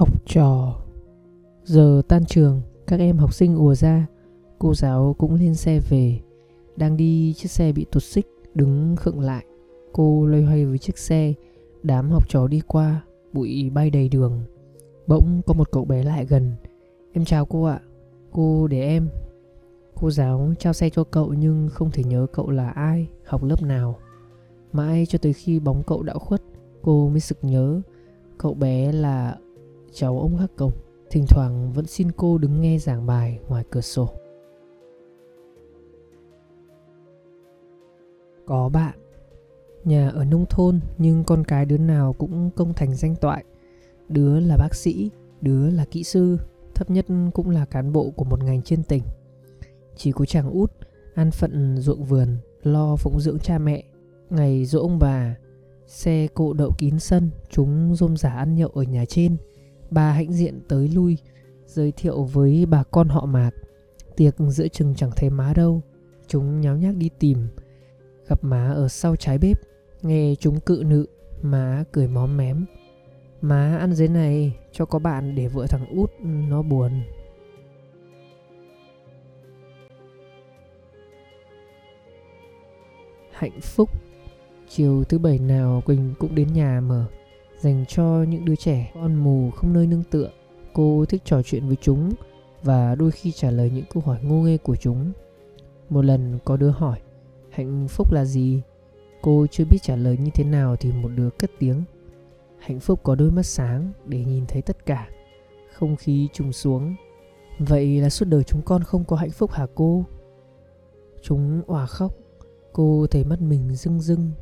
học trò. Giờ tan trường, các em học sinh ùa ra, cô giáo cũng lên xe về. Đang đi, chiếc xe bị tuột xích, đứng khựng lại. Cô loay hoay với chiếc xe, đám học trò đi qua, bụi bay đầy đường. Bỗng có một cậu bé lại gần. Em chào cô ạ, cô để em. Cô giáo trao xe cho cậu nhưng không thể nhớ cậu là ai, học lớp nào. Mãi cho tới khi bóng cậu đã khuất, cô mới sực nhớ cậu bé là cháu ông gác cổng thỉnh thoảng vẫn xin cô đứng nghe giảng bài ngoài cửa sổ. Có bạn. Nhà ở nông thôn, nhưng con cái đứa nào cũng công thành danh toại. Đứa là bác sĩ, đứa là kỹ sư, thấp nhất cũng là cán bộ của một ngành trên tỉnh. Chỉ có chàng út, an phận ruộng vườn, lo phụng dưỡng cha mẹ. Ngày dỗ ông bà, xe cộ đậu kín sân, chúng rôm rả ăn nhậu ở nhà trên bà hãnh diện tới lui, giới thiệu với bà con họ mạc. Tiệc giữa chừng chẳng thấy má đâu, chúng nháo nhác đi tìm, gặp má ở sau trái bếp, nghe chúng cự nự má cười móm mém. Má ăn dưới này cho có bạn để vợ thằng út, nó buồn. Hạnh phúc. Chiều thứ bảy nào quỳnh cũng đến nhà mở dành cho những đứa trẻ con mù không nơi nương tựa. Cô thích trò chuyện với chúng và đôi khi trả lời những câu hỏi ngô nghê của chúng. Một lần có đứa hỏi, hạnh phúc là gì? Cô chưa biết trả lời như thế nào thì một đứa cất tiếng, hạnh phúc có đôi mắt sáng để nhìn thấy tất cả, không khí trùng xuống. Vậy là suốt đời chúng con không có hạnh phúc hả cô? Chúng òa khóc. Cô thấy mắt mình rưng rưng